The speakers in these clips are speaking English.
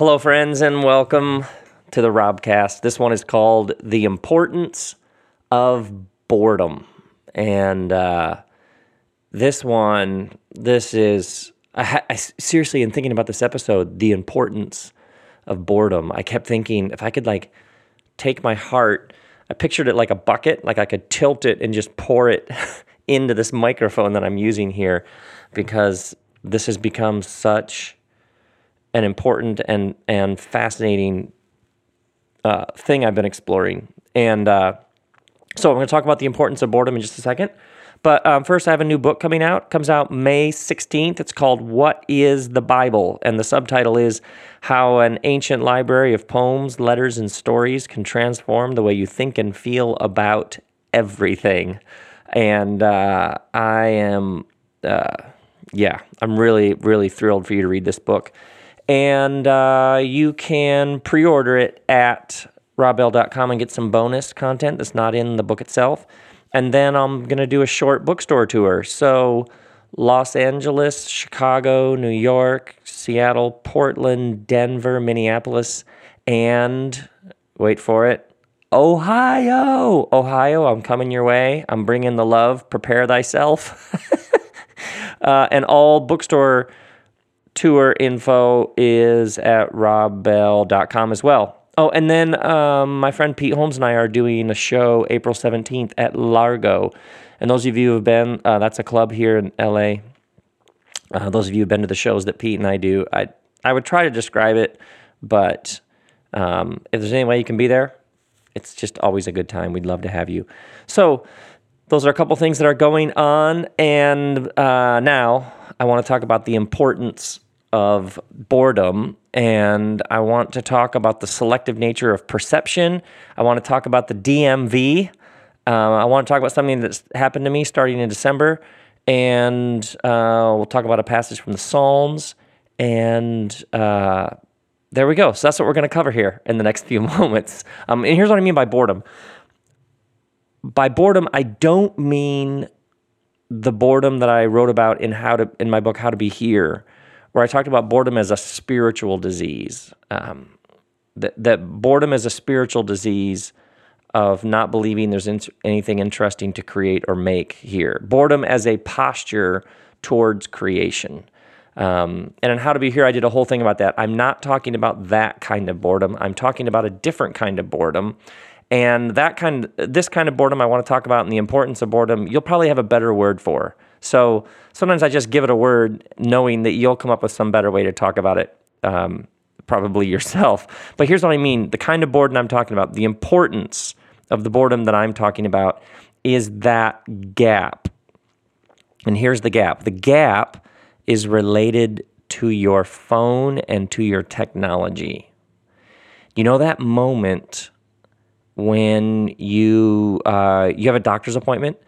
Hello, friends, and welcome to the Robcast. This one is called The Importance of Boredom. And uh, this one, this is, I, I, seriously, in thinking about this episode, the importance of boredom, I kept thinking if I could like take my heart, I pictured it like a bucket, like I could tilt it and just pour it into this microphone that I'm using here because this has become such an important and and fascinating uh, thing I've been exploring. And uh, so I'm going to talk about the importance of boredom in just a second. But um, first, I have a new book coming out. It Comes out May 16th. It's called "What Is the Bible?" and the subtitle is "How an Ancient Library of Poems, Letters, and Stories Can Transform the Way You Think and Feel About Everything." And uh, I am, uh, yeah, I'm really, really thrilled for you to read this book and uh, you can pre-order it at robbell.com and get some bonus content that's not in the book itself. And then I'm gonna do a short bookstore tour. So Los Angeles, Chicago, New York, Seattle, Portland, Denver, Minneapolis, and wait for it, Ohio. Ohio, I'm coming your way. I'm bringing the love. Prepare thyself. uh, and all bookstore tour info is at robbell.com as well. Oh, and then um, my friend Pete Holmes and I are doing a show April 17th at Largo. And those of you who have been, uh, that's a club here in LA. Uh, those of you who have been to the shows that Pete and I do, I, I would try to describe it, but um, if there's any way you can be there, it's just always a good time. We'd love to have you. So, those are a couple things that are going on. And uh, now I want to talk about the importance of boredom. And I want to talk about the selective nature of perception. I want to talk about the DMV. Uh, I want to talk about something that's happened to me starting in December. And uh, we'll talk about a passage from the Psalms. And uh, there we go. So that's what we're going to cover here in the next few moments. Um, and here's what I mean by boredom by boredom, I don't mean the boredom that I wrote about in how to in my book How to Be Here, where I talked about boredom as a spiritual disease. Um, that that boredom is a spiritual disease of not believing there's in, anything interesting to create or make here. Boredom as a posture towards creation. Um, and in How to Be Here, I did a whole thing about that. I'm not talking about that kind of boredom. I'm talking about a different kind of boredom. And that kind, this kind of boredom I want to talk about and the importance of boredom, you'll probably have a better word for. So sometimes I just give it a word, knowing that you'll come up with some better way to talk about it, um, probably yourself. But here's what I mean: the kind of boredom I'm talking about, the importance of the boredom that I'm talking about, is that gap. And here's the gap: the gap is related to your phone and to your technology. You know that moment when you uh, you have a doctor's appointment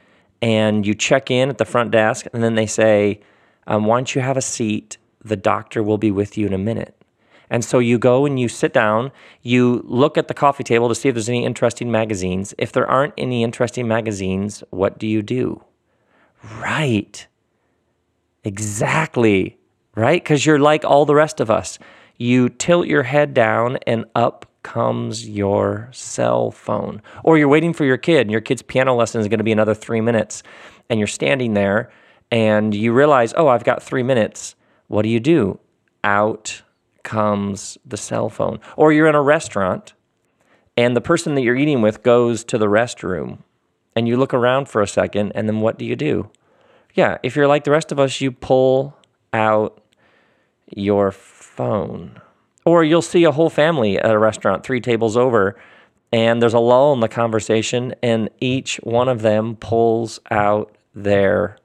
and you check in at the front desk, and then they say, um, "Once you have a seat, the doctor will be with you in a minute." And so you go and you sit down, you look at the coffee table to see if there's any interesting magazines. If there aren't any interesting magazines, what do you do? Right. Exactly. Right? Because you're like all the rest of us. You tilt your head down and up comes your cell phone. Or you're waiting for your kid, and your kid's piano lesson is going to be another three minutes, and you're standing there and you realize, oh, I've got three minutes. What do you do? Out comes the cell phone. Or you're in a restaurant and the person that you're eating with goes to the restroom and you look around for a second, and then what do you do? Yeah, if you're like the rest of us, you pull out your phone. Or you'll see a whole family at a restaurant three tables over, and there's a lull in the conversation, and each one of them pulls out their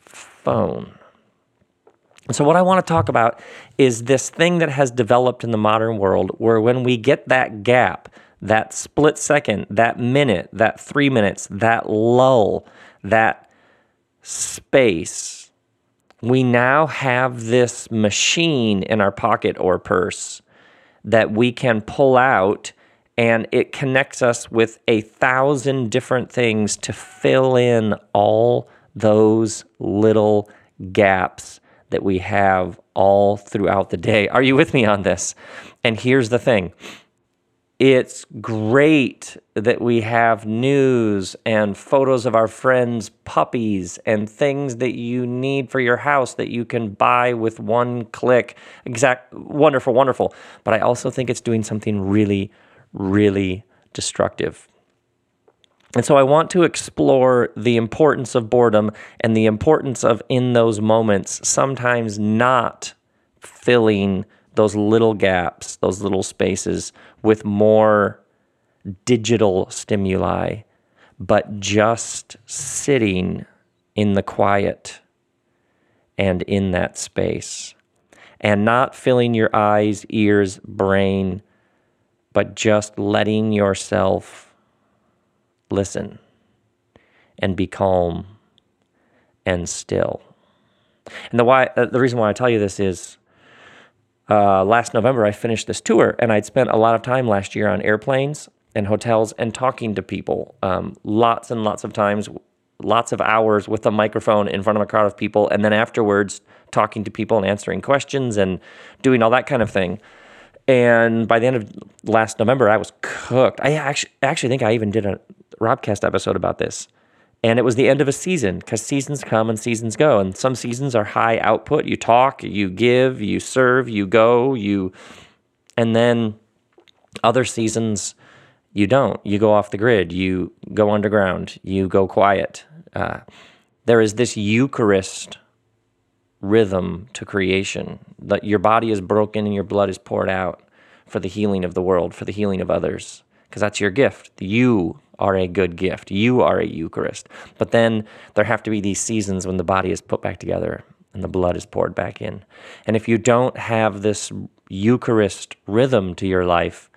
phone. And so, what I want to talk about is this thing that has developed in the modern world where when we get that gap, that split second, that minute, that three minutes, that lull, that space, we now have this machine in our pocket or purse that we can pull out and it connects us with a thousand different things to fill in all those little gaps that we have all throughout the day. Are you with me on this? And here's the thing it's great that we have news and photos of our friends' puppies and things that you need for your house that you can buy with one click. Exact wonderful, wonderful. But I also think it's doing something really, really destructive. And so I want to explore the importance of boredom and the importance of, in those moments, sometimes not filling those little gaps, those little spaces with more digital stimuli, but just sitting in the quiet and in that space and not filling your eyes, ears, brain, but just letting yourself listen and be calm and still. And the why uh, the reason why I tell you this is uh, last November I finished this tour and I'd spent a lot of time last year on airplanes and hotels and talking to people um, lots and lots of times lots of hours with a microphone in front of a crowd of people and then afterwards talking to people and answering questions and doing all that kind of thing and by the end of last November, I was cooked. I actually actually think I even did a Robcast episode about this. And it was the end of a season because seasons come and seasons go. And some seasons are high output. You talk, you give, you serve, you go, you, and then other seasons you don't. You go off the grid, you go underground, you go quiet. Uh, there is this Eucharist rhythm to creation. That your body is broken and your blood is poured out for the healing of the world, for the healing of others, because that's your gift. You are a good gift. You are a Eucharist. But then there have to be these seasons when the body is put back together and the blood is poured back in. And if you don't have this Eucharist rhythm to your life,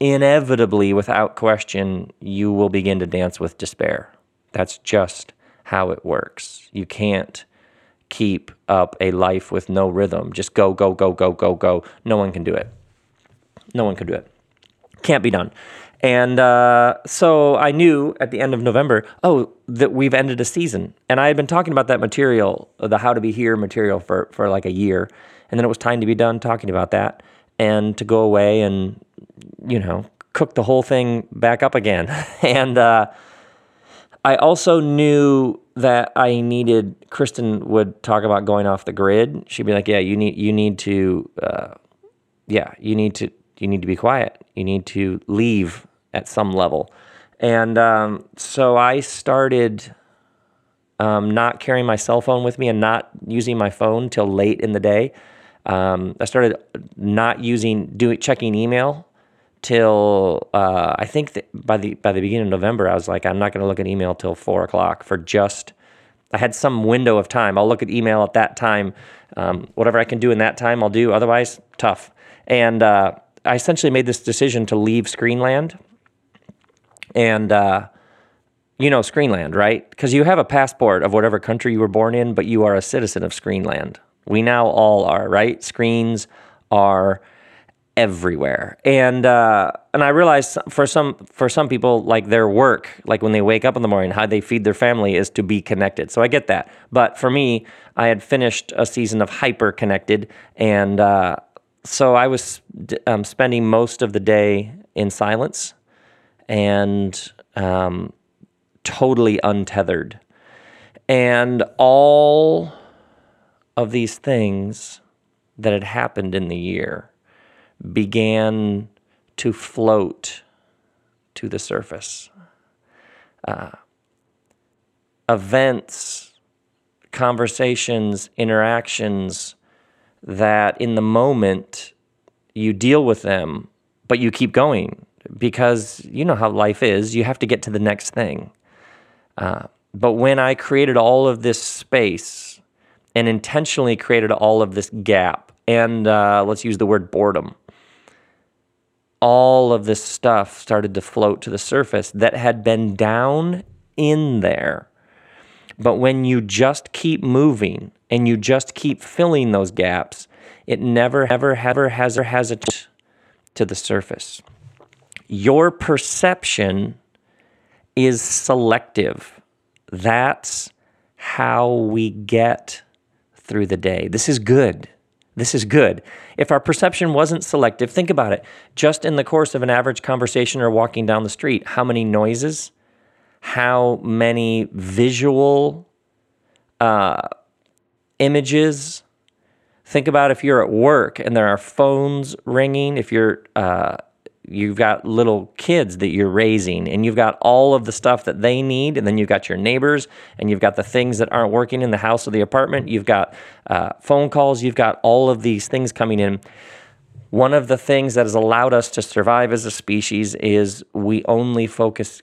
inevitably, without question, you will begin to dance with despair. That's just how it works. You can't keep up a life with no rhythm. Just go, go, go, go, go, go. No one can do it. No one can do it. Can't be done. And uh, so I knew at the end of November, oh, that we've ended a season. And I had been talking about that material, the How to Be Here material, for, for like a year. And then it was time to be done talking about that and to go away and, you know, cook the whole thing back up again. and uh, I also knew that I needed. Kristen would talk about going off the grid. She'd be like, "Yeah, you need you need to, uh, yeah, you need to you need to be quiet. You need to leave at some level. And um, so I started um, not carrying my cell phone with me and not using my phone till late in the day. Um, I started not using doing checking email till uh, I think by the by the beginning of November. I was like, I'm not going to look at email till four o'clock for just. I had some window of time. I'll look at email at that time. Um, whatever I can do in that time, I'll do. Otherwise, tough. And uh, I essentially made this decision to leave Screenland. And, uh, you know, Screenland, right? Because you have a passport of whatever country you were born in, but you are a citizen of Screenland. We now all are, right? Screens are everywhere. And uh, and I realized for some for some people, like their work, like when they wake up in the morning, how they feed their family is to be connected. So I get that. But for me, I had finished a season of hyper connected, and uh, so I was um, spending most of the day in silence and um, totally untethered. And all of these things that had happened in the year began to float to the surface. Uh, events, conversations, interactions, that in the moment you deal with them, but you keep going because you know how life is. You have to get to the next thing. Uh, but when I created all of this space and intentionally created all of this gap, and uh, let's use the word boredom, all of this stuff started to float to the surface that had been down in there. But when you just keep moving and you just keep filling those gaps, it never, ever, ever has or has to the surface. Your perception is selective. That's how we get through the day. This is good. This is good. If our perception wasn't selective, think about it. Just in the course of an average conversation or walking down the street, how many noises, how many visual uh, images. Think about if you're at work and there are phones ringing, if you're uh, you've got little kids that you're raising and you've got all of the stuff that they need and then you've got your neighbors and you've got the things that aren't working in the house or the apartment you've got uh, phone calls you've got all of these things coming in one of the things that has allowed us to survive as a species is we only focus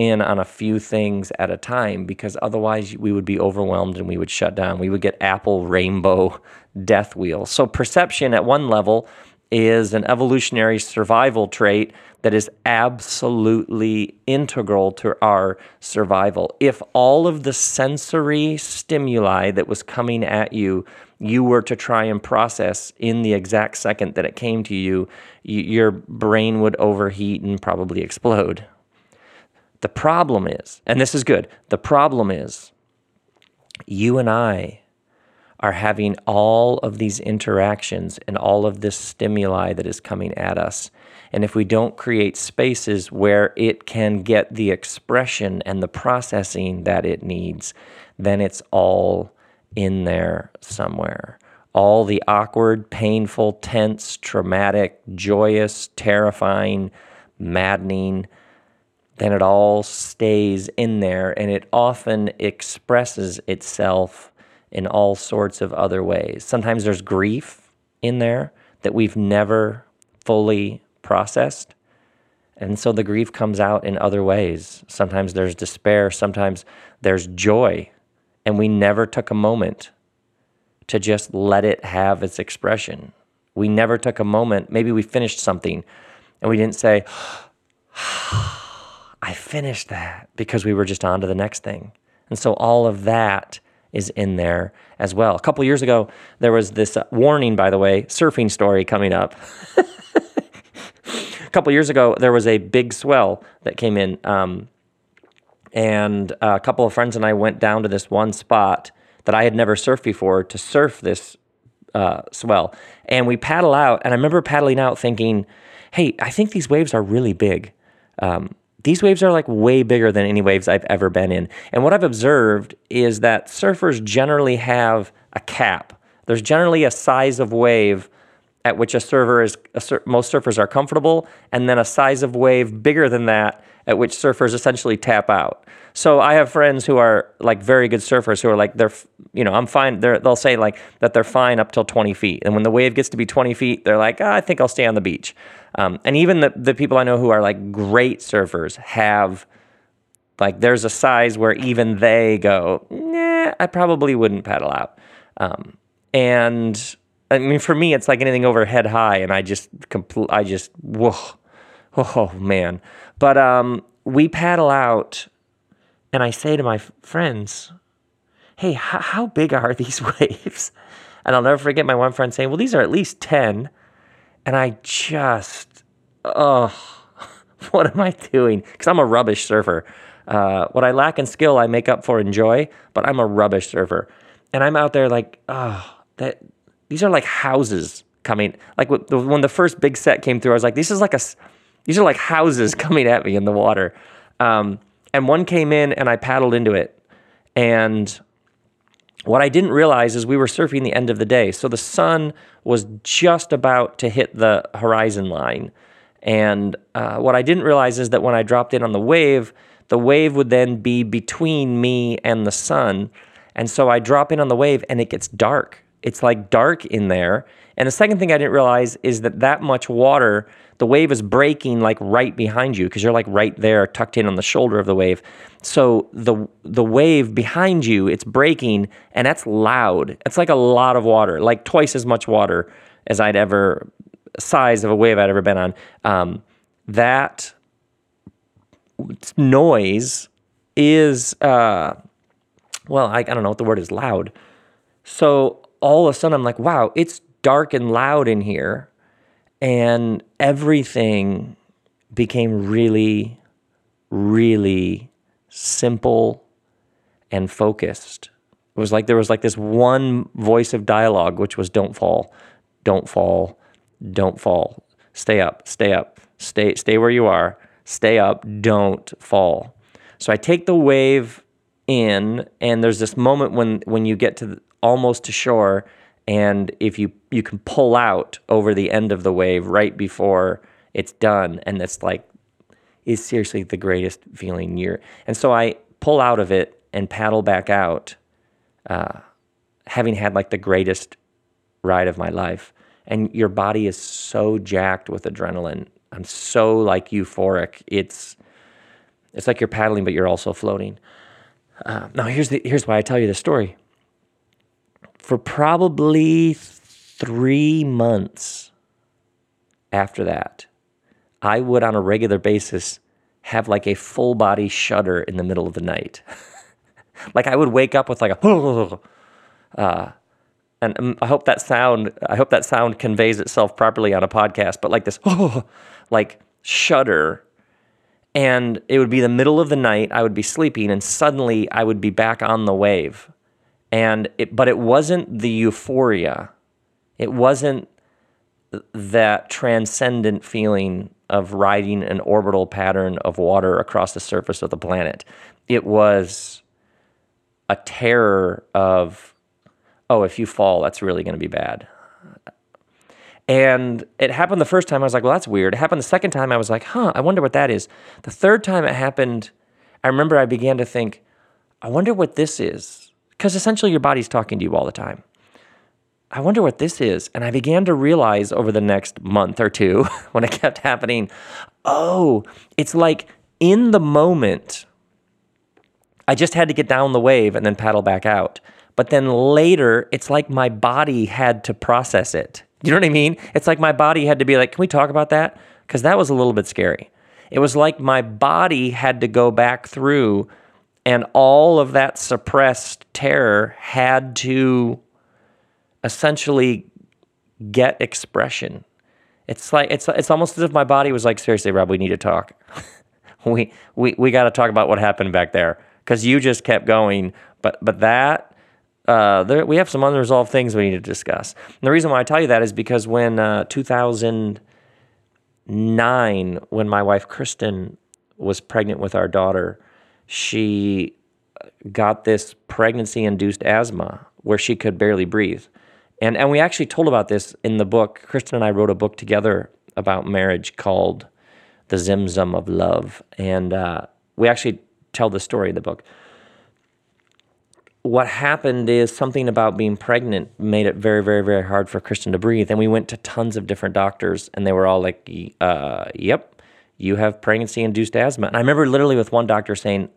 in on a few things at a time because otherwise we would be overwhelmed and we would shut down we would get apple rainbow death wheel so perception at one level is an evolutionary survival trait that is absolutely integral to our survival. If all of the sensory stimuli that was coming at you, you were to try and process in the exact second that it came to you, your brain would overheat and probably explode. The problem is, and this is good, the problem is you and I are having all of these interactions and all of this stimuli that is coming at us. And if we don't create spaces where it can get the expression and the processing that it needs, then it's all in there somewhere. All the awkward, painful, tense, traumatic, joyous, terrifying, maddening, then it all stays in there and it often expresses itself in all sorts of other ways. Sometimes there's grief in there that we've never fully processed. And so the grief comes out in other ways. Sometimes there's despair, sometimes there's joy. And we never took a moment to just let it have its expression. We never took a moment, maybe we finished something and we didn't say, ah, I finished that because we were just on to the next thing. And so all of that is in there as well. A couple years ago, there was this uh, warning, by the way, surfing story coming up. a couple years ago, there was a big swell that came in. Um, and a couple of friends and I went down to this one spot that I had never surfed before to surf this uh, swell. And we paddle out, and I remember paddling out thinking, hey, I think these waves are really big. Um, these waves are like way bigger than any waves I've ever been in. And what I've observed is that surfers generally have a cap. There's generally a size of wave at which a surfer is a sur- most surfers are comfortable and then a size of wave bigger than that at which surfers essentially tap out. So I have friends who are like very good surfers who are like they're you know I'm fine. they will say like that they're fine up till 20 feet, and when the wave gets to be 20 feet, they're like ah, I think I'll stay on the beach. Um, and even the the people I know who are like great surfers have like there's a size where even they go nah, I probably wouldn't paddle out. Um, and I mean for me it's like anything over head high, and I just complete I just whoa oh man. But um, we paddle out and I say to my friends, hey, how, how big are these waves? And I'll never forget my one friend saying, well, these are at least 10. And I just, oh, what am I doing? Because I'm a rubbish surfer. Uh, what I lack in skill, I make up for in joy, but I'm a rubbish surfer. And I'm out there like, oh, that these are like houses coming. Like when the first big set came through, I was like, this is like a, these are like houses coming at me in the water. Um, and one came in and I paddled into it. And what I didn't realize is we were surfing the end of the day. So the sun was just about to hit the horizon line. And uh, what I didn't realize is that when I dropped in on the wave, the wave would then be between me and the sun. And so I drop in on the wave and it gets dark. It's like dark in there. And the second thing I didn't realize is that that much water the wave is breaking like right behind you because you're like right there tucked in on the shoulder of the wave. So the the wave behind you, it's breaking and that's loud. It's like a lot of water, like twice as much water as I'd ever size of a wave I'd ever been on. Um, that noise is uh, well, I, I don't know what the word is loud. So all of a sudden I'm like, wow, it's dark and loud in here and everything became really, really simple and focused. It was like there was like this one voice of dialogue, which was don't fall, don't fall, don't fall, stay up, stay up, stay, stay where you are, stay up, don't fall. So I take the wave in, and there's this moment when when you get to the, almost to shore, and if you you can pull out over the end of the wave right before it's done, and it's like is seriously the greatest feeling you're. And so I pull out of it and paddle back out, uh, having had like the greatest ride of my life. And your body is so jacked with adrenaline. I'm so like euphoric. It's it's like you're paddling, but you're also floating. Uh, now here's the here's why I tell you the story. For probably three months after that, I would on a regular basis have like a full body shudder in the middle of the night. like I would wake up with like a uh, and um, I hope that sound I hope that sound conveys itself properly on a podcast, but like this like shudder and it would be the middle of the night, I would be sleeping and suddenly I would be back on the wave. And it but it wasn't the euphoria. It wasn't that transcendent feeling of riding an orbital pattern of water across the surface of the planet. It was a terror of, oh, if you fall, that's really going to be bad. And it happened the first time, I was like, well, that's weird. It happened the second time, I was like, huh, I wonder what that is. The third time it happened, I remember I began to think, I wonder what this is. Because essentially your body's talking to you all the time. I wonder what this is. And I began to realize over the next month or two, when it kept happening, oh, it's like in the moment, I just had to get down the wave and then paddle back out. But then later, it's like my body had to process it. You know what I mean? It's like my body had to be like, can we talk about that? Because that was a little bit scary. It was like my body had to go back through, and all of that suppressed terror had to essentially get expression. It's like it's it's almost as if my body was like, seriously, Rob, we need to talk. we we we got to talk about what happened back there because you just kept going. But but that uh, there, we have some unresolved things we need to discuss. And the reason why I tell you that is because when uh, 2009, when my wife Kristen was pregnant with our daughter, she got this pregnancy induced asthma where she could barely breathe. And and we actually told about this in the book. Kristen and I wrote a book together about marriage called "The Zimzum of Love," and uh, we actually tell the story in the book. What happened is something about being pregnant made it very, very, very hard for Kristen to breathe. And we went to tons of different doctors, and they were all like, uh, "Yep, you have pregnancy-induced asthma." And I remember literally with one doctor saying,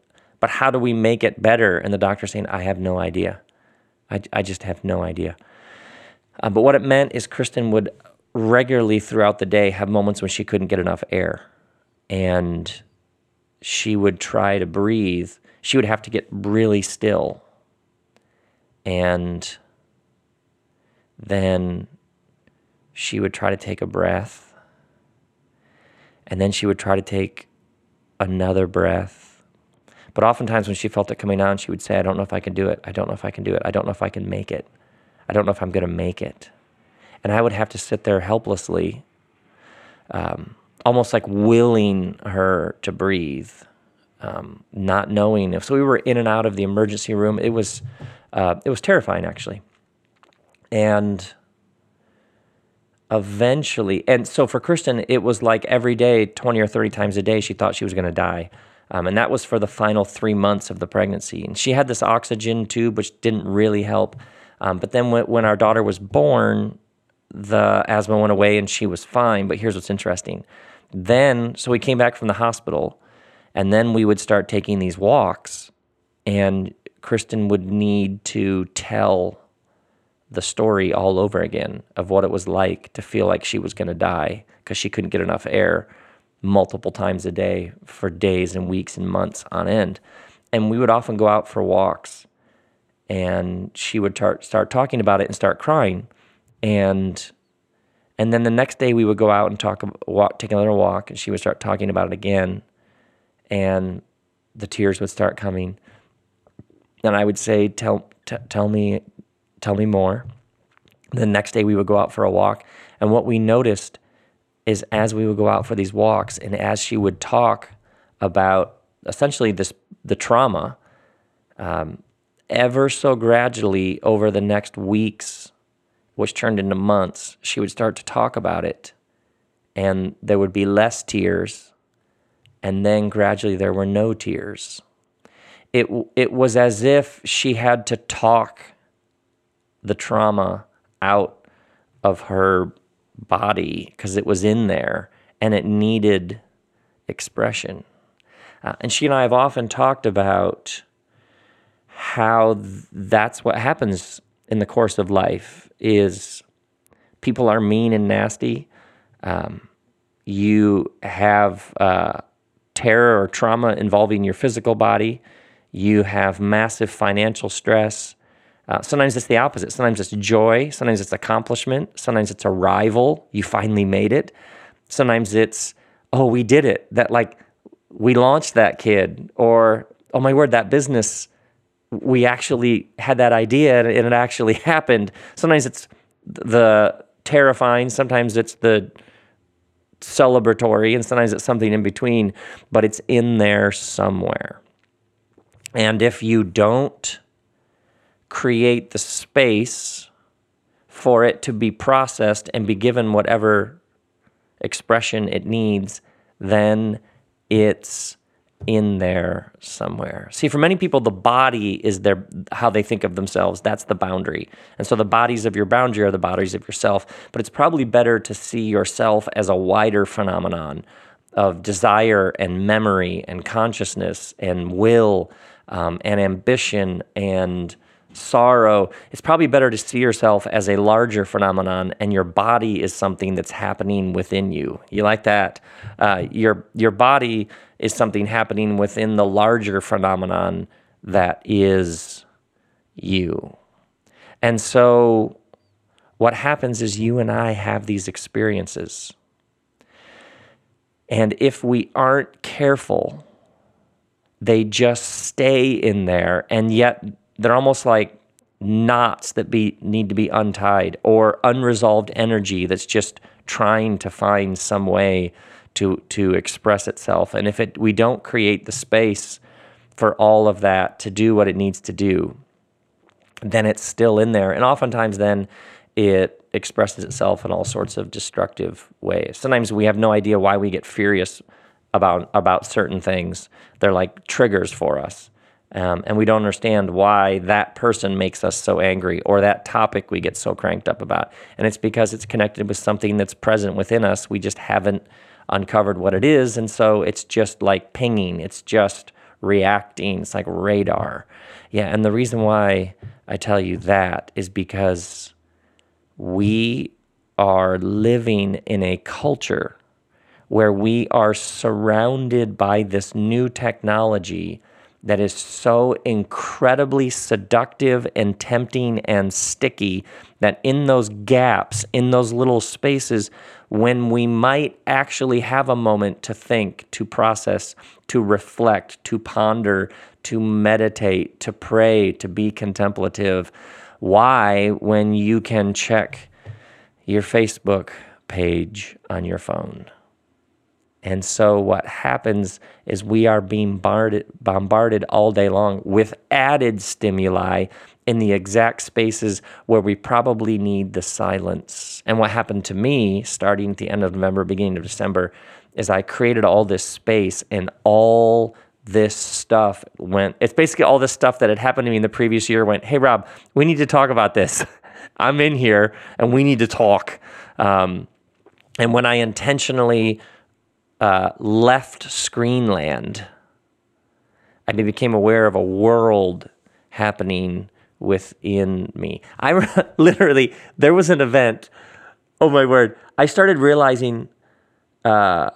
"But how do we make it better?" And the doctor saying, "I have no idea. I, I just have no idea." Uh, but what it meant is Kristen would regularly throughout the day have moments when she couldn't get enough air. And she would try to breathe. She would have to get really still. And then she would try to take a breath. And then she would try to take another breath. But oftentimes, when she felt it coming on, she would say, I don't know if I can do it. I don't know if I can do it. I don't know if I can make it. I don't know if I'm going to make it. And I would have to sit there helplessly, um, almost like willing her to breathe, um, not knowing if. So we were in and out of the emergency room. It was, uh, it was terrifying actually. And eventually, and so for Kristen, it was like every day, 20 or 30 times a day, she thought she was going to die. Um, and that was for the final three months of the pregnancy. And she had this oxygen tube, which didn't really help. Um, but then when, when our daughter was born, the asthma went away and she was fine. But here's what's interesting. Then, so we came back from the hospital, and then we would start taking these walks, and Kristen would need to tell the story all over again of what it was like to feel like she was going to die because she couldn't get enough air multiple times a day for days and weeks and months on end. And we would often go out for walks and she would tar- start talking about it and start crying and and then the next day we would go out and talk walk take another walk and she would start talking about it again and the tears would start coming and I would say, "Tell, t- tell me, tell me more." The next day we would go out for a walk, and what we noticed is as we would go out for these walks, and as she would talk about essentially this the trauma, um, ever so gradually over the next weeks, which turned into months, she would start to talk about it, and there would be less tears, and then gradually there were no tears. It it was as if she had to talk the trauma out of her body because it was in there and it needed expression. Uh, and she and I have often talked about how th- that's what happens in the course of life is people are mean and nasty. Um, you have uh, terror or trauma involving your physical body. You have massive financial stress. Uh, sometimes it's the opposite. Sometimes it's joy. Sometimes it's accomplishment. Sometimes it's a rival. You finally made it. Sometimes it's, oh, we did it. That like we launched that kid. Or, oh my word, that business, we actually had that idea and it actually happened. Sometimes it's the terrifying. Sometimes it's the celebratory. And sometimes it's something in between, but it's in there somewhere. And if you don't, create the space for it to be processed and be given whatever expression it needs, then it's in there somewhere. See, for many people, the body is their how they think of themselves. That's the boundary. And so the bodies of your boundary are the bodies of yourself. But it's probably better to see yourself as a wider phenomenon of desire and memory and consciousness and will um, and ambition and sorrow, it's probably better to see yourself as a larger phenomenon and your body is something that's happening within you. You like that? Uh, your, your body is something happening within the larger phenomenon that is you. And so what happens is you and I have these experiences. And if we aren't careful, they just stay in there and yet they're almost like knots that be need to be untied or unresolved energy that's just trying to find some way to to express itself. And if it we don't create the space for all of that to do what it needs to do then it's still in there. And oftentimes then it expresses itself in all sorts of destructive ways. Sometimes we have no idea why we get furious about about certain things. They're like triggers for us um, and we don't understand why that person makes us so angry or that topic we get so cranked up about. And it's because it's connected with something that's present within us. We just haven't uncovered what it is. And so it's just like pinging, it's just reacting, it's like radar. Yeah. And the reason why I tell you that is because we are living in a culture where we are surrounded by this new technology that is so incredibly seductive and tempting and sticky that in those gaps, in those little spaces, when we might actually have a moment to think, to process, to reflect, to ponder, to meditate, to pray, to be contemplative, why, when you can check your Facebook page on your phone? And so what happens is we are being bombarded, bombarded all day long with added stimuli in the exact spaces where we probably need the silence. And what happened to me starting at the end of November, beginning of December, is I created all this space and all this stuff went, it's basically all this stuff that had happened to me in the previous year went, hey, Rob, we need to talk about this. I'm in here and we need to talk. Um, and when I intentionally uh, left Screenland, I became aware of a world happening within me. I literally, there was an event. Oh my word! I started realizing, uh,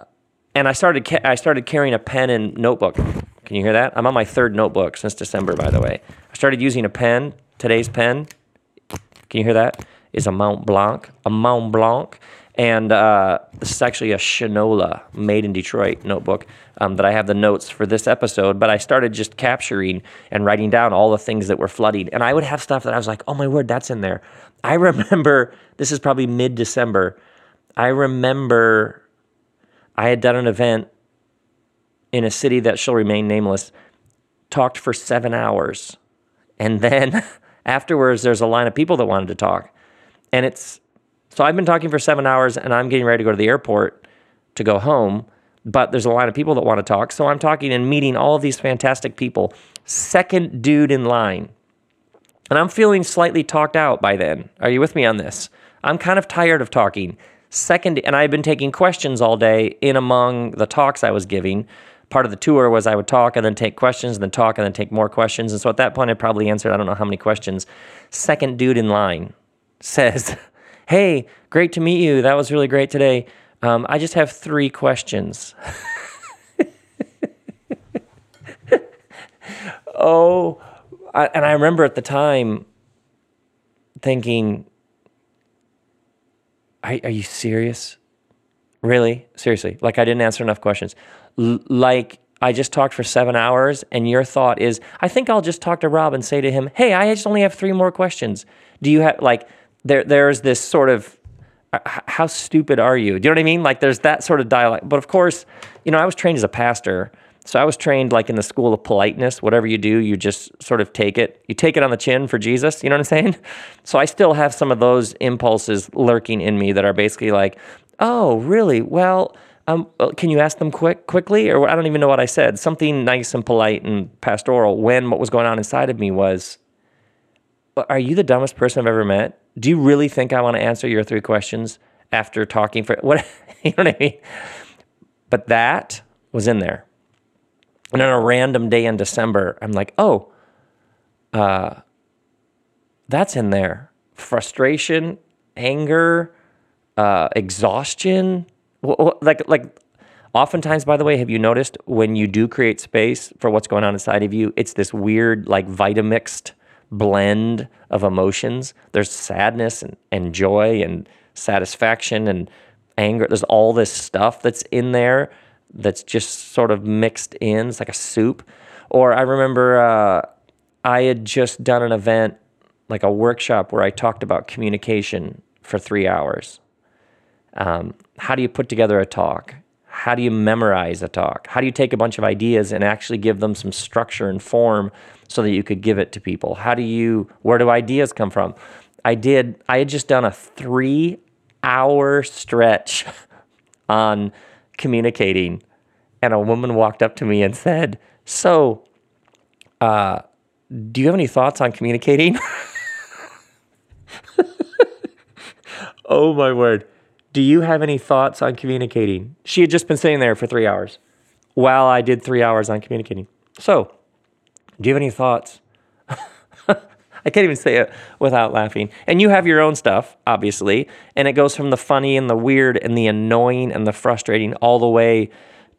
and I started ca- I started carrying a pen and notebook. Can you hear that? I'm on my third notebook since December, by the way. I started using a pen. Today's pen. Can you hear that? Is a Mont Blanc. A Mont Blanc And uh, this is actually a Shinola made in Detroit notebook um, that I have the notes for this episode. But I started just capturing and writing down all the things that were flooding. And I would have stuff that I was like, oh my word, that's in there. I remember, this is probably mid December. I remember I had done an event in a city that shall remain nameless, talked for seven hours. And then afterwards, there's a line of people that wanted to talk. And it's so I've been talking for seven hours and I'm getting ready to go to the airport to go home. But there's a line of people that want to talk. So I'm talking and meeting all of these fantastic people. Second dude in line. And I'm feeling slightly talked out by then. Are you with me on this? I'm kind of tired of talking. Second, and I've been taking questions all day in among the talks I was giving. Part of the tour was I would talk and then take questions and then talk and then take more questions. And so at that point, I probably answered I don't know how many questions. Second dude in line says, Hey, great to meet you. That was really great today. Um, I just have three questions. oh, I, and I remember at the time thinking, are, are you serious? Really? Seriously? Like I didn't answer enough questions. L- like I just talked for seven hours, and your thought is, I think I'll just talk to Rob and say to him, Hey, I just only have three more questions. Do you have like there there's this sort of how stupid are you? Do you know what I mean? Like there's that sort of dialogue. But of course, you know, I was trained as a pastor. So I was trained like in the school of politeness. Whatever you do, you just sort of take it. You take it on the chin for Jesus. You know what I'm saying? So I still have some of those impulses lurking in me that are basically like, oh, really? Well, um, uh, can you ask them quick quickly? Or I don't even know what I said. Something nice and polite and pastoral. When what was going on inside of me was, are you the dumbest person I've ever met? Do you really think I want to answer your three questions after talking for what? you know what I mean? But that was in there. And on a random day in December, I'm like, oh, uh, that's in there. Frustration, anger, uh, exhaustion. Like, like, oftentimes, by the way, have you noticed when you do create space for what's going on inside of you, it's this weird, like, Vitamixed blend of emotions. There's sadness and, and joy and satisfaction and anger. There's all this stuff that's in there that's just sort of mixed in. It's like a soup. Or I remember uh, I had just done an event, like a workshop, where I talked about communication for three hours. Um, how do you put together a talk? How do you memorize a talk? How do you take a bunch of ideas and actually give them some structure and form so that you could give it to people? How do you, where do ideas come from? I did, I had just done a three hour stretch on communicating, and a woman walked up to me and said, So, uh, do you have any thoughts on communicating? oh my word. Do you have any thoughts on communicating? She had just been sitting there for three hours while I did three hours on communicating. So, do you have any thoughts? I can't even say it without laughing. And you have your own stuff, obviously, and it goes from the funny and the weird and the annoying and the frustrating all the way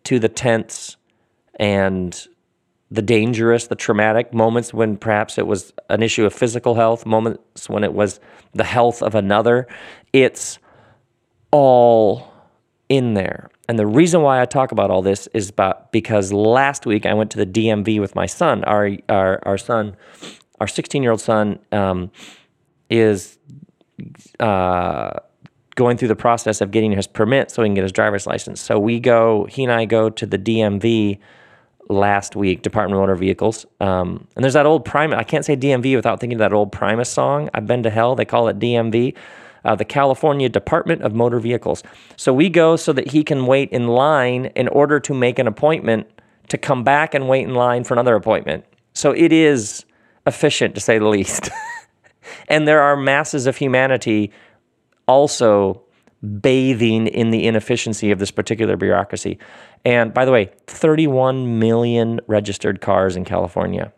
to the tense and the dangerous, the traumatic moments when perhaps it was an issue of physical health, moments when it was the health of another. It's all in there. And the reason why I talk about all this is about because last week I went to the DMV with my son. Our our, our son, our 16 year old son, um, is uh, going through the process of getting his permit so he can get his driver's license. So we go, he and I go to the DMV last week, Department of Motor Vehicles. Um, and there's that old Primus. I can't say DMV without thinking of that old Primus song. I've been to hell. They call it DMV uh, the California Department of Motor Vehicles. So we go so that he can wait in line in order to make an appointment to come back and wait in line for another appointment. So it is efficient to say the least. and there are masses of humanity also bathing in the inefficiency of this particular bureaucracy. And by the way, 31 million registered cars in California.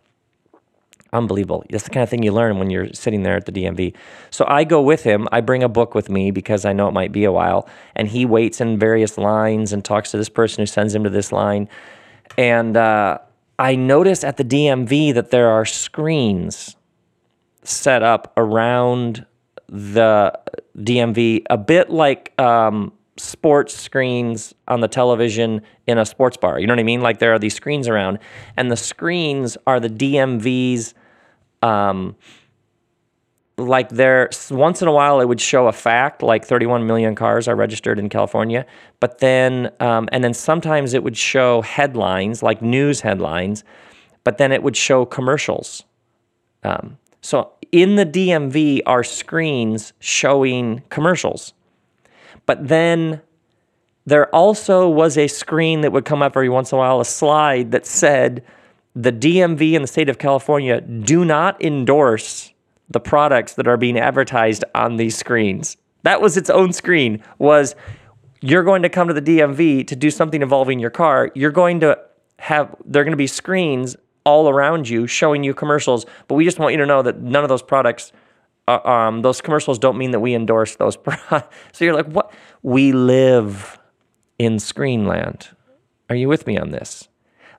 Unbelievable. That's the kind of thing you learn when you're sitting there at the DMV. So I go with him. I bring a book with me because I know it might be a while. And he waits in various lines and talks to this person who sends him to this line. And uh, I notice at the DMV that there are screens set up around the DMV a bit like um, sports screens on the television in a sports bar. You know what I mean? Like there are these screens around, and the screens are the DMV's. Um, like there, once in a while, it would show a fact, like 31 million cars are registered in California. But then, um, and then sometimes it would show headlines, like news headlines, but then it would show commercials. Um, so in the DMV are screens showing commercials. But then there also was a screen that would come up every once in a while, a slide that said the DMV in the state of California do not endorse the products that are being advertised on these screens. That was its own screen was you're going to come to the DMV to do something involving your car. You're going to have there're going to be screens all around you showing you commercials, but we just want you to know that none of those products uh, um, those commercials don't mean that we endorse those. so you're like, what? We live in Screenland. Are you with me on this?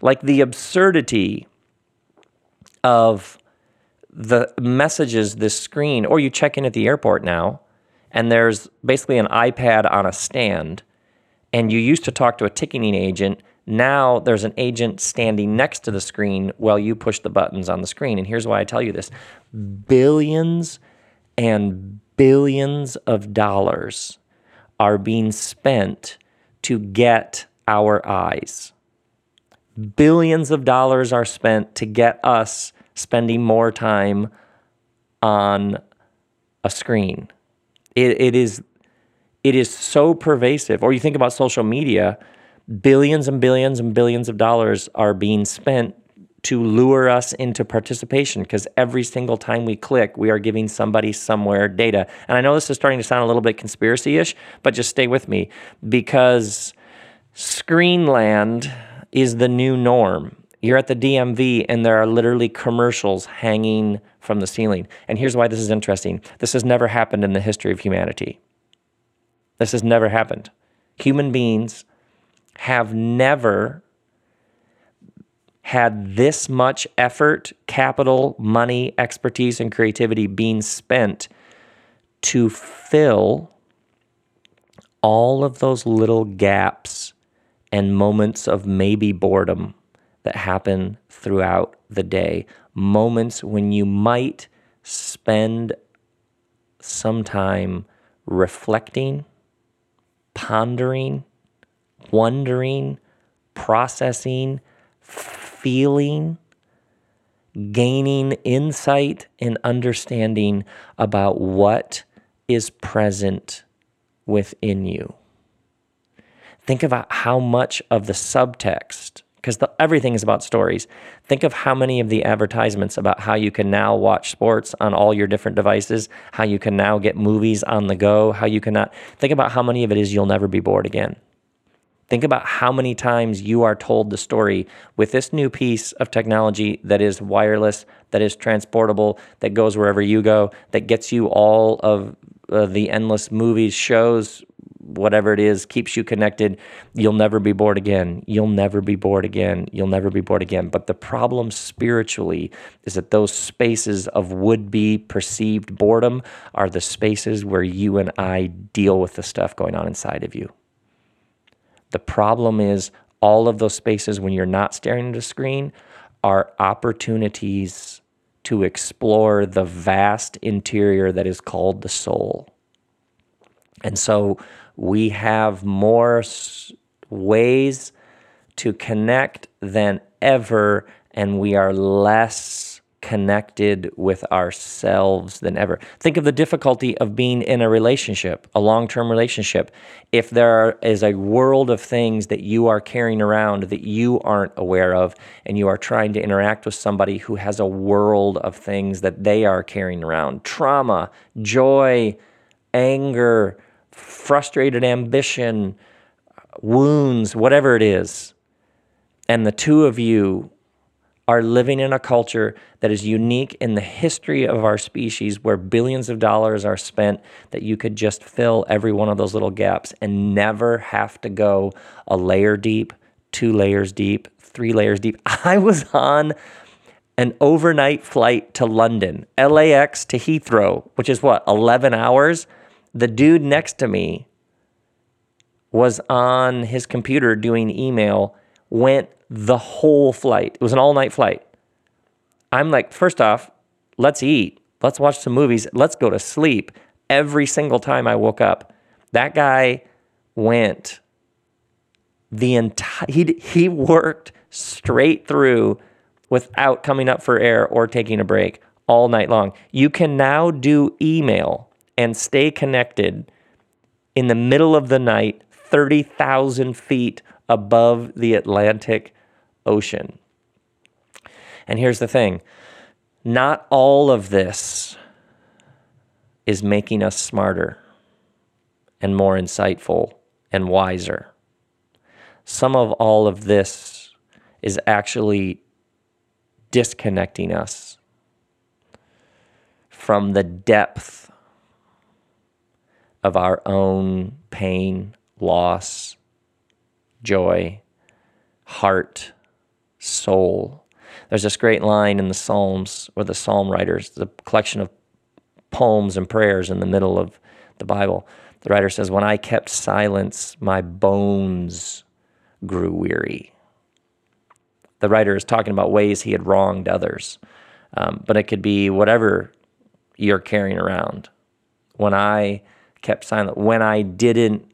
Like the absurdity of the messages this screen, or you check in at the airport now, and there's basically an iPad on a stand, and you used to talk to a ticketing agent. Now there's an agent standing next to the screen while you push the buttons on the screen. And here's why I tell you this billions and billions of dollars are being spent to get our eyes. Billions of dollars are spent to get us spending more time on a screen. It, it is it is so pervasive. Or you think about social media, billions and billions and billions of dollars are being spent to lure us into participation because every single time we click, we are giving somebody somewhere data. And I know this is starting to sound a little bit conspiracy ish, but just stay with me because Screenland is the new norm. You're at the DMV and there are literally commercials hanging from the ceiling. And here's why this is interesting this has never happened in the history of humanity. This has never happened. Human beings have never had this much effort, capital, money, expertise, and creativity being spent to fill all of those little gaps and moments of maybe boredom that happen throughout the day. Moments when you might spend some time reflecting, pondering, wondering, processing, feeling, gaining insight and understanding about what is present within you. Think about how much of the subtext, because everything is about stories. Think of how many of the advertisements about how you can now watch sports on all your different devices, how you can now get movies on the go, how you cannot. Think about how many of it is you'll never be bored again. Think about how many times you are told the story with this new piece of technology that is wireless, that is transportable, that goes wherever you go, that gets you all of uh, the endless movies, shows, whatever it is, keeps you connected. You'll never be bored again. You'll never be bored again. You'll never be bored again. But the problem spiritually is that those spaces of would be perceived boredom are the spaces where you and I deal with the stuff going on inside of you. The problem is all of those spaces when you're not staring at a screen are opportunities to explore the vast interior that is called the soul. And so we have more ways to connect than ever, and we are less connected with ourselves than ever. Think of the difficulty of being in a relationship, a long term relationship. If there is a world of things that you are carrying around that you aren't aware of, and you are trying to interact with somebody who has a world of things that they are carrying around trauma, joy, anger, frustrated ambition, wounds, whatever it is. And the two of you are living in a culture that is unique in the history of our species where billions of dollars are spent that you could just fill every one of those little gaps and never have to go a layer deep, two layers deep, three layers deep. I was on an overnight flight to London, LAX to Heathrow, which is what, 11 hours? The dude next to me was on his computer doing email, went the whole flight. It was an all night flight. I'm like, first off, let's eat. Let's watch some movies. Let's go to sleep. Every single time I woke up, that guy went the entire, he, he worked straight through without coming up for air or taking a break all night long. You can now do email and stay connected in the middle of the night, 30,000 feet above the Atlantic Ocean. And here's the thing not all of this is making us smarter and more insightful and wiser. Some of all of this is actually disconnecting us from the depth of our own pain, loss, joy, heart, soul. There's this great line in the Psalms or the Psalm writers, the collection of poems and prayers in the middle of the Bible. The writer says, When I kept silence, my bones grew weary. The writer is talking about ways he had wronged others, um, but it could be whatever you're carrying around. When I kept silent, when I didn't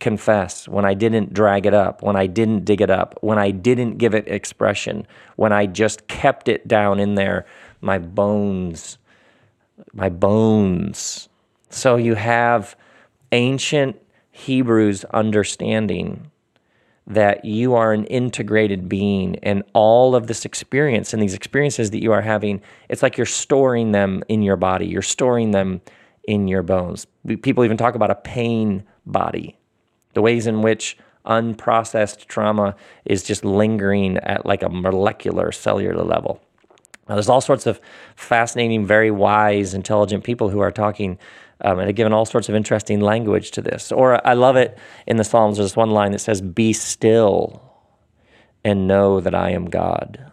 confess, when I didn't drag it up, when I didn't dig it up, when I didn't give it expression, when I just kept it down in there, my bones, my bones. So you have ancient Hebrews understanding that you are an integrated being and all of this experience and these experiences that you are having, it's like you're storing them in your body, you're storing them in your bones. People even talk about a pain body, the ways in which unprocessed trauma is just lingering at like a molecular cellular level. Now, there's all sorts of fascinating, very wise, intelligent people who are talking um, and have given all sorts of interesting language to this. Or I love it in the Psalms. There's one line that says, "Be still and know that I am God."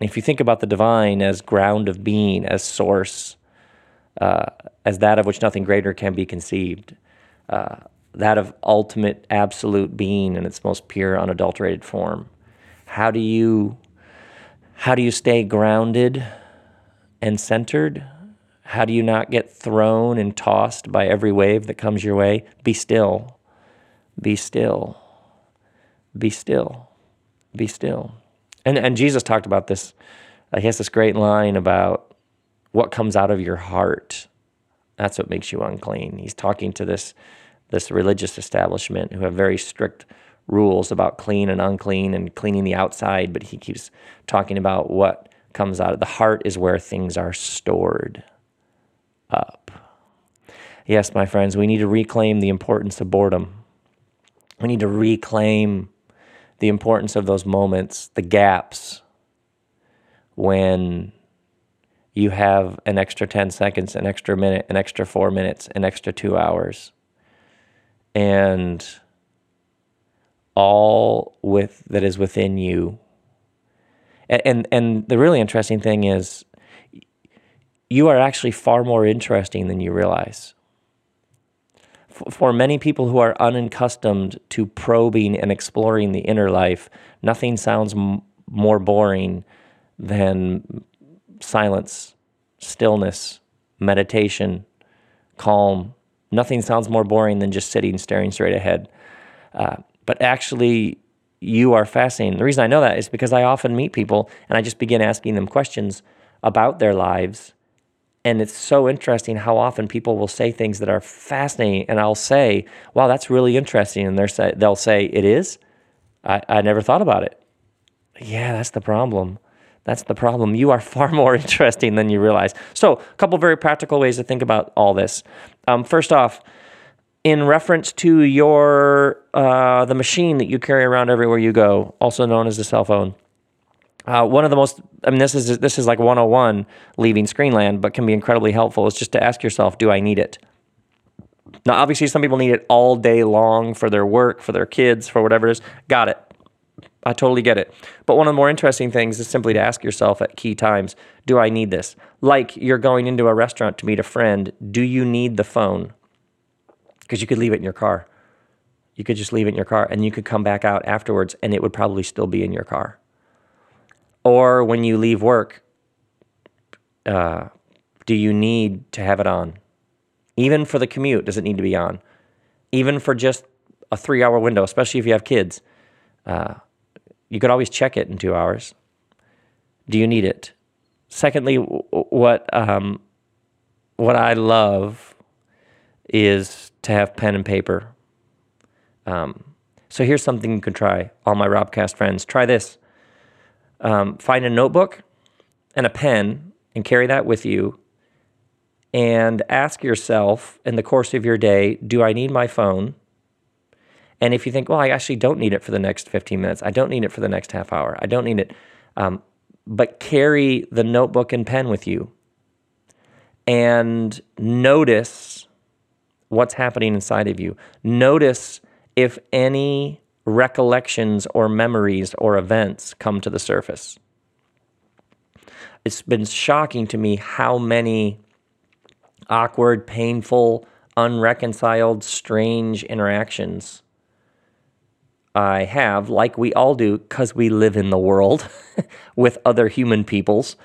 And if you think about the divine as ground of being, as source, uh, as that of which nothing greater can be conceived, uh, that of ultimate absolute being in its most pure, unadulterated form, how do you how do you stay grounded and centered? How do you not get thrown and tossed by every wave that comes your way? Be still. Be still. Be still. Be still. And, and Jesus talked about this. Uh, he has this great line about what comes out of your heart. That's what makes you unclean. He's talking to this, this religious establishment who have very strict rules about clean and unclean and cleaning the outside, but he keeps talking about what comes out of the heart is where things are stored up. Yes, my friends, we need to reclaim the importance of boredom. We need to reclaim the importance of those moments, the gaps when you have an extra 10 seconds, an extra minute, an extra four minutes, an extra two hours. And all with that is within you. And, and and the really interesting thing is you are actually far more interesting than you realize. For many people who are unaccustomed to probing and exploring the inner life, nothing sounds m- more boring than silence, stillness, meditation, calm. Nothing sounds more boring than just sitting, staring straight ahead. Uh, but actually you are fascinating. The reason I know that is because I often meet people and I just begin asking them questions about their lives. And it's so interesting how often people will say things that are fascinating. And I'll say, wow, that's really interesting. And they're say, they'll say, it is? I, I never thought about it. Yeah, that's the problem. That's the problem. You are far more interesting than you realize. So, a couple very practical ways to think about all this. Um, first off, in reference to your uh, the machine that you carry around everywhere you go, also known as the cell phone. Uh, one of the most, I mean, this is this is like 101 leaving Screenland, but can be incredibly helpful. Is just to ask yourself, do I need it? Now, obviously, some people need it all day long for their work, for their kids, for whatever it is. Got it. I totally get it. But one of the more interesting things is simply to ask yourself at key times do I need this? Like you're going into a restaurant to meet a friend, do you need the phone? Because you could leave it in your car. You could just leave it in your car and you could come back out afterwards and it would probably still be in your car. Or when you leave work, uh, do you need to have it on? Even for the commute, does it need to be on? Even for just a three hour window, especially if you have kids. Uh, you could always check it in two hours. Do you need it? Secondly, what um, what I love is to have pen and paper. Um, so here's something you can try. All my Robcast friends, try this. Um, find a notebook and a pen and carry that with you. And ask yourself in the course of your day, do I need my phone? And if you think, well, I actually don't need it for the next 15 minutes, I don't need it for the next half hour, I don't need it, um, but carry the notebook and pen with you and notice what's happening inside of you. Notice if any recollections or memories or events come to the surface. It's been shocking to me how many awkward, painful, unreconciled, strange interactions I have, like we all do, because we live in the world with other human peoples.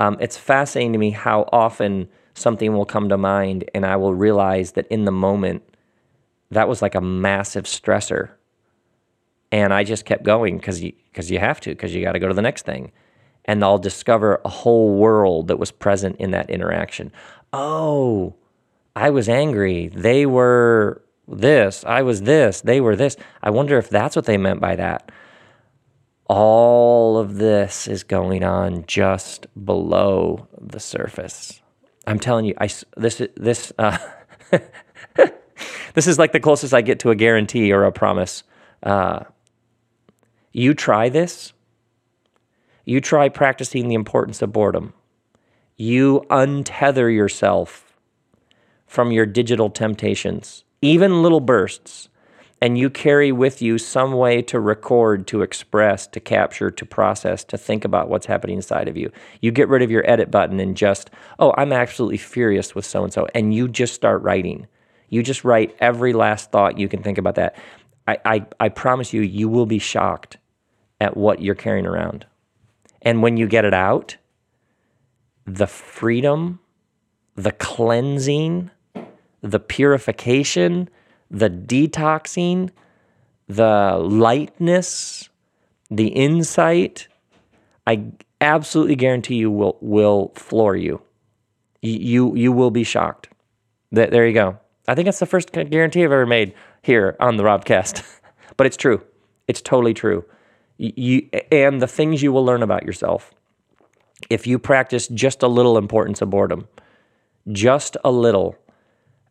Um, it's fascinating to me how often something will come to mind and I will realize that in the moment, that was like a massive stressor. And I just kept going because you, cause you have to, because you got to go to the next thing. And I'll discover a whole world that was present in that interaction. Oh, I was angry. They were this, I was this, they were this. I wonder if that's what they meant by that. All of this is going on just below the surface. I'm telling you, I this this uh, this is like the closest I get to a guarantee or a promise. Uh, you try this. You try practicing the importance of boredom. You untether yourself from your digital temptations even little bursts, and you carry with you some way to record, to express, to capture, to process, to think about what's happening inside of you. You get rid of your edit button and just, oh, I'm absolutely furious with so and so. And you just start writing. You just write every last thought you can think about that. I, I, I promise you, you will be shocked at what you're carrying around. And when you get it out, the freedom, the cleansing, the purification, the detoxing, the lightness, the insight, I absolutely guarantee you will will floor you. You you will be shocked. There you go. I think that's the first guarantee I've ever made here on the Robcast, but it's true. It's totally true. You and the things you will learn about yourself if you practice just a little importance of boredom, just a little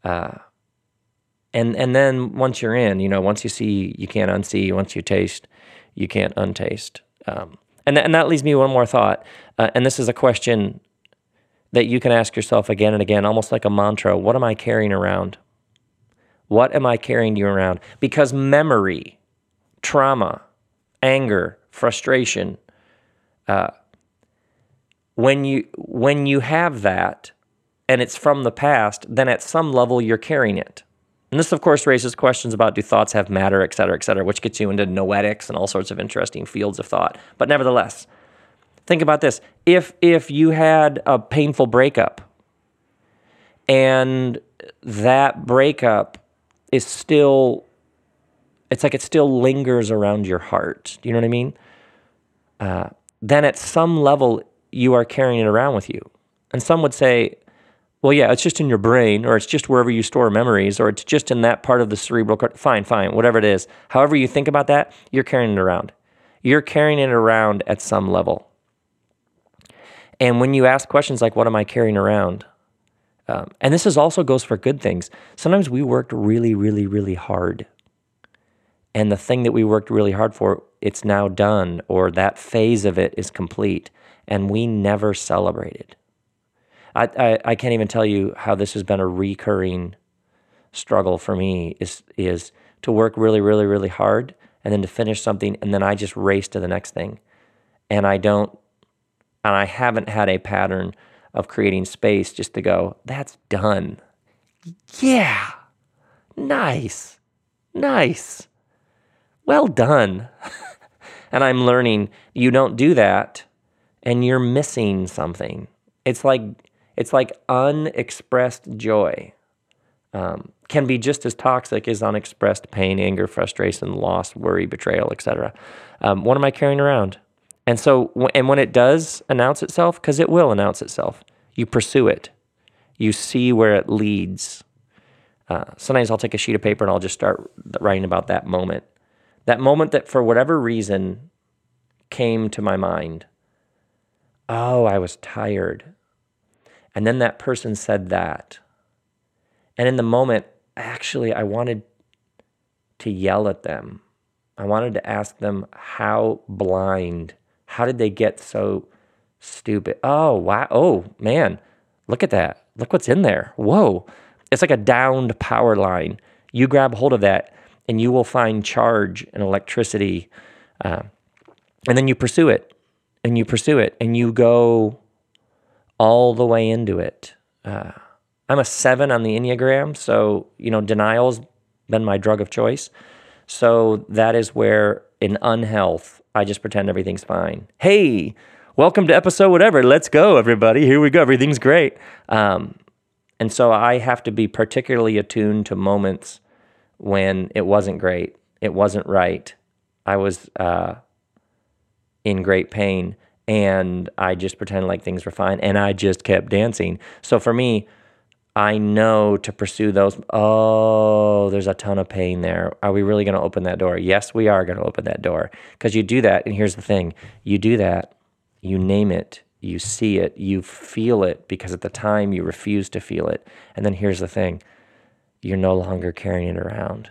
uh, and and then once you're in, you know, once you see, you can't unsee. Once you taste, you can't untaste. Um, and th- and that leaves me one more thought. Uh, and this is a question that you can ask yourself again and again, almost like a mantra. What am I carrying around? What am I carrying you around? Because memory, trauma, anger, frustration. Uh, when you when you have that, and it's from the past, then at some level you're carrying it. And this, of course, raises questions about do thoughts have matter, et cetera, et cetera, which gets you into noetics and all sorts of interesting fields of thought. But nevertheless, think about this. If if you had a painful breakup and that breakup is still it's like it still lingers around your heart. Do you know what I mean? Uh, then at some level you are carrying it around with you. And some would say, well, yeah, it's just in your brain, or it's just wherever you store memories, or it's just in that part of the cerebral cortex. Fine, fine, whatever it is. However you think about that, you're carrying it around. You're carrying it around at some level. And when you ask questions like, what am I carrying around? Um, and this is also goes for good things. Sometimes we worked really, really, really hard. And the thing that we worked really hard for, it's now done, or that phase of it is complete. And we never celebrated. I, I, I can't even tell you how this has been a recurring struggle for me is is to work really, really, really hard and then to finish something and then I just race to the next thing. And I don't and I haven't had a pattern of creating space just to go, that's done. Yeah. Nice. Nice. Well done. and I'm learning you don't do that and you're missing something. It's like it's like unexpressed joy um, can be just as toxic as unexpressed pain, anger, frustration, loss, worry, betrayal, etc. Um, what am I carrying around? And so, and when it does announce itself, because it will announce itself, you pursue it. You see where it leads. Uh, sometimes I'll take a sheet of paper and I'll just start writing about that moment. That moment that, for whatever reason, came to my mind. Oh, I was tired. And then that person said that. And in the moment, actually, I wanted to yell at them. I wanted to ask them how blind, how did they get so stupid? Oh, wow. Oh, man, look at that. Look what's in there. Whoa. It's like a downed power line. You grab hold of that and you will find charge and electricity. Uh, and then you pursue it and you pursue it and you go all the way into it. Uh, I'm a seven on the Enneagram. So, you know, denial's been my drug of choice. So that is where in unhealth, I just pretend everything's fine. Hey, welcome to episode whatever. Let's go, everybody. Here we go. Everything's great. Um, and so I have to be particularly attuned to moments when it wasn't great, it wasn't right. I was uh, in great pain, and I just pretended like things were fine, and I just kept dancing. So for me, I know to pursue those. Oh, there's a ton of pain there. Are we really going to open that door? Yes, we are going to open that door because you do that. And here's the thing you do that, you name it, you see it, you feel it because at the time you refuse to feel it. And then here's the thing you're no longer carrying it around.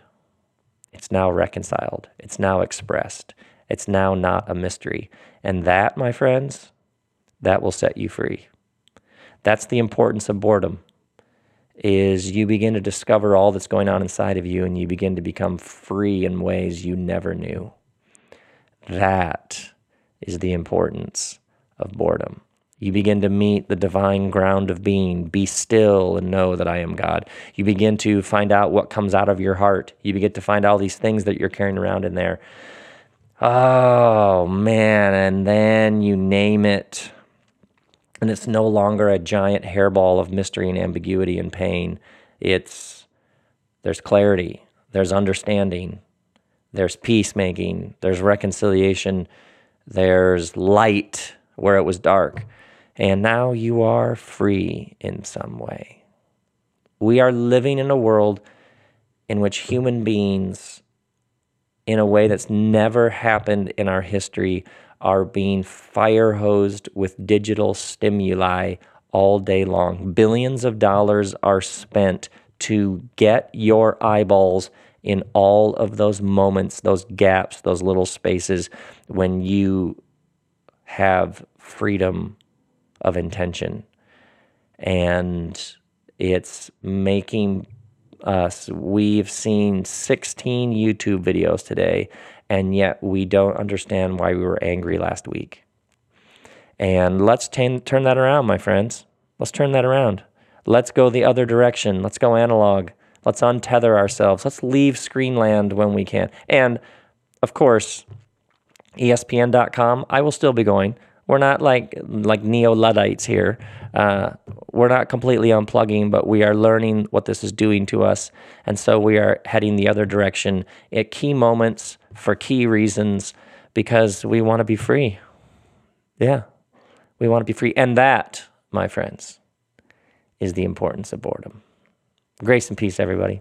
It's now reconciled, it's now expressed, it's now not a mystery. And that, my friends, that will set you free. That's the importance of boredom is you begin to discover all that's going on inside of you and you begin to become free in ways you never knew. That is the importance of boredom. You begin to meet the divine ground of being. Be still and know that I am God. You begin to find out what comes out of your heart. You begin to find all these things that you're carrying around in there. Oh, man. And then you name it and it's no longer a giant hairball of mystery and ambiguity and pain. It's there's clarity, there's understanding, there's peacemaking, there's reconciliation, there's light where it was dark. And now you are free in some way. We are living in a world in which human beings, in a way that's never happened in our history, are being fire hosed with digital stimuli all day long. Billions of dollars are spent to get your eyeballs in all of those moments, those gaps, those little spaces when you have freedom of intention. And it's making us, we've seen 16 YouTube videos today and yet we don't understand why we were angry last week. And let's t- turn that around, my friends. Let's turn that around. Let's go the other direction. Let's go analog. Let's untether ourselves. Let's leave screenland when we can. And of course, ESPN.com, I will still be going. We're not like like neo Luddites here. Uh, we're not completely unplugging, but we are learning what this is doing to us, and so we are heading the other direction at key moments for key reasons because we want to be free. Yeah, we want to be free, and that, my friends, is the importance of boredom. Grace and peace, everybody.